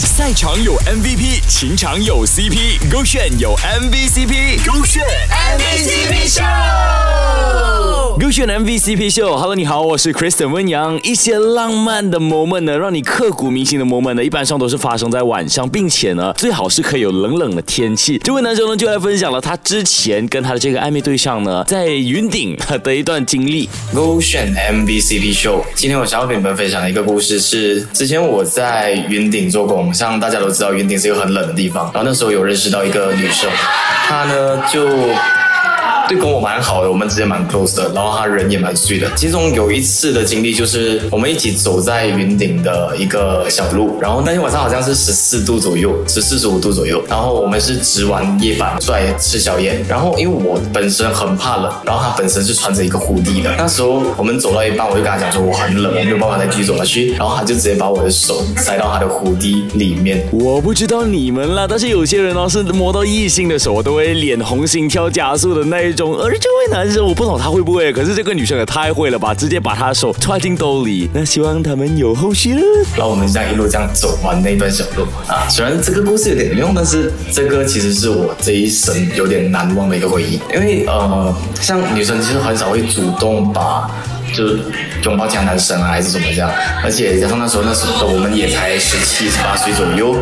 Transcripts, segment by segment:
赛场有 MVP，情场有 CP，勾选有 MVCp，勾选 MVCp 秀，勾选 MVCp 秀。Hello，你好，我是 Kristen 温阳。一些浪漫的 moment 呢，让你刻骨铭心的 moment 呢，一般上都是发生在晚上，并且呢，最好是可以有冷冷的天气。这位男生呢，就来分享了他之前跟他的这个暧昧对象呢，在云顶的一段经历。勾选 MVCp 秀，今天我想要跟你们分享的一个故事是，之前我在云顶做工，像大家都知道，云顶是一个很冷的地方，然后那时候有认识到一个女生，她呢就。对，跟我蛮好的，我们之间蛮 close 的，然后他人也蛮碎的。其中有一次的经历就是我们一起走在云顶的一个小路，然后那天晚上好像是十四度左右，十四十五度左右。然后我们是值完夜班出来吃宵夜，然后因为我本身很怕冷，然后他本身是穿着一个护地的。那时候我们走到一半，我就跟他讲说我很冷，我没有办法再继续走下去。然后他就直接把我的手塞到他的护地里面。我不知道你们啦，但是有些人哦是摸到异性的手我都会脸红、心跳加速的那一。种，而这位男生我不懂他会不会，可是这个女生也太会了吧，直接把他的手揣进兜里。那希望他们有后续了。然后我们这样一路这样走完那段小路啊，虽然这个故事有点用，但是这个其实是我这一生有点难忘的一个回忆。因为呃，像女生其实很少会主动把。就是拥抱其他男生啊，还是怎么这样？而且加上那时候，那时候我们也才十七、十八岁左右。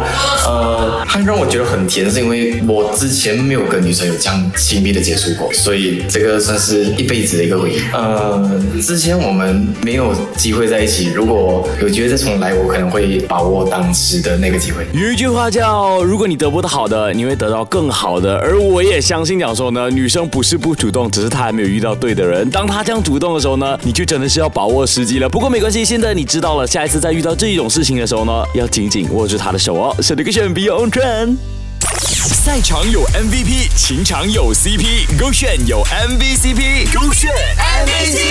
呃，它让我觉得很甜，是因为我之前没有跟女生有这样亲密的接触过，所以这个算是一辈子的一个回忆。呃，之前我们没有机会在一起，如果有机会再重来，我可能会把握当时的那个机会。有一句话叫：如果你得不到好的，你会得到更好的。而我也相信讲说呢，女生不是不主动，只是她还没有遇到对的人。当她这样主动的时候呢，你就。真的是要把握时机了，不过没关系，现在你知道了，下一次再遇到这一种事情的时候呢，要紧紧握住她的手哦。是的，勾选 Beyond 人，赛场有 MVP 情场有 CP，勾选有 MVP，勾选 MVP。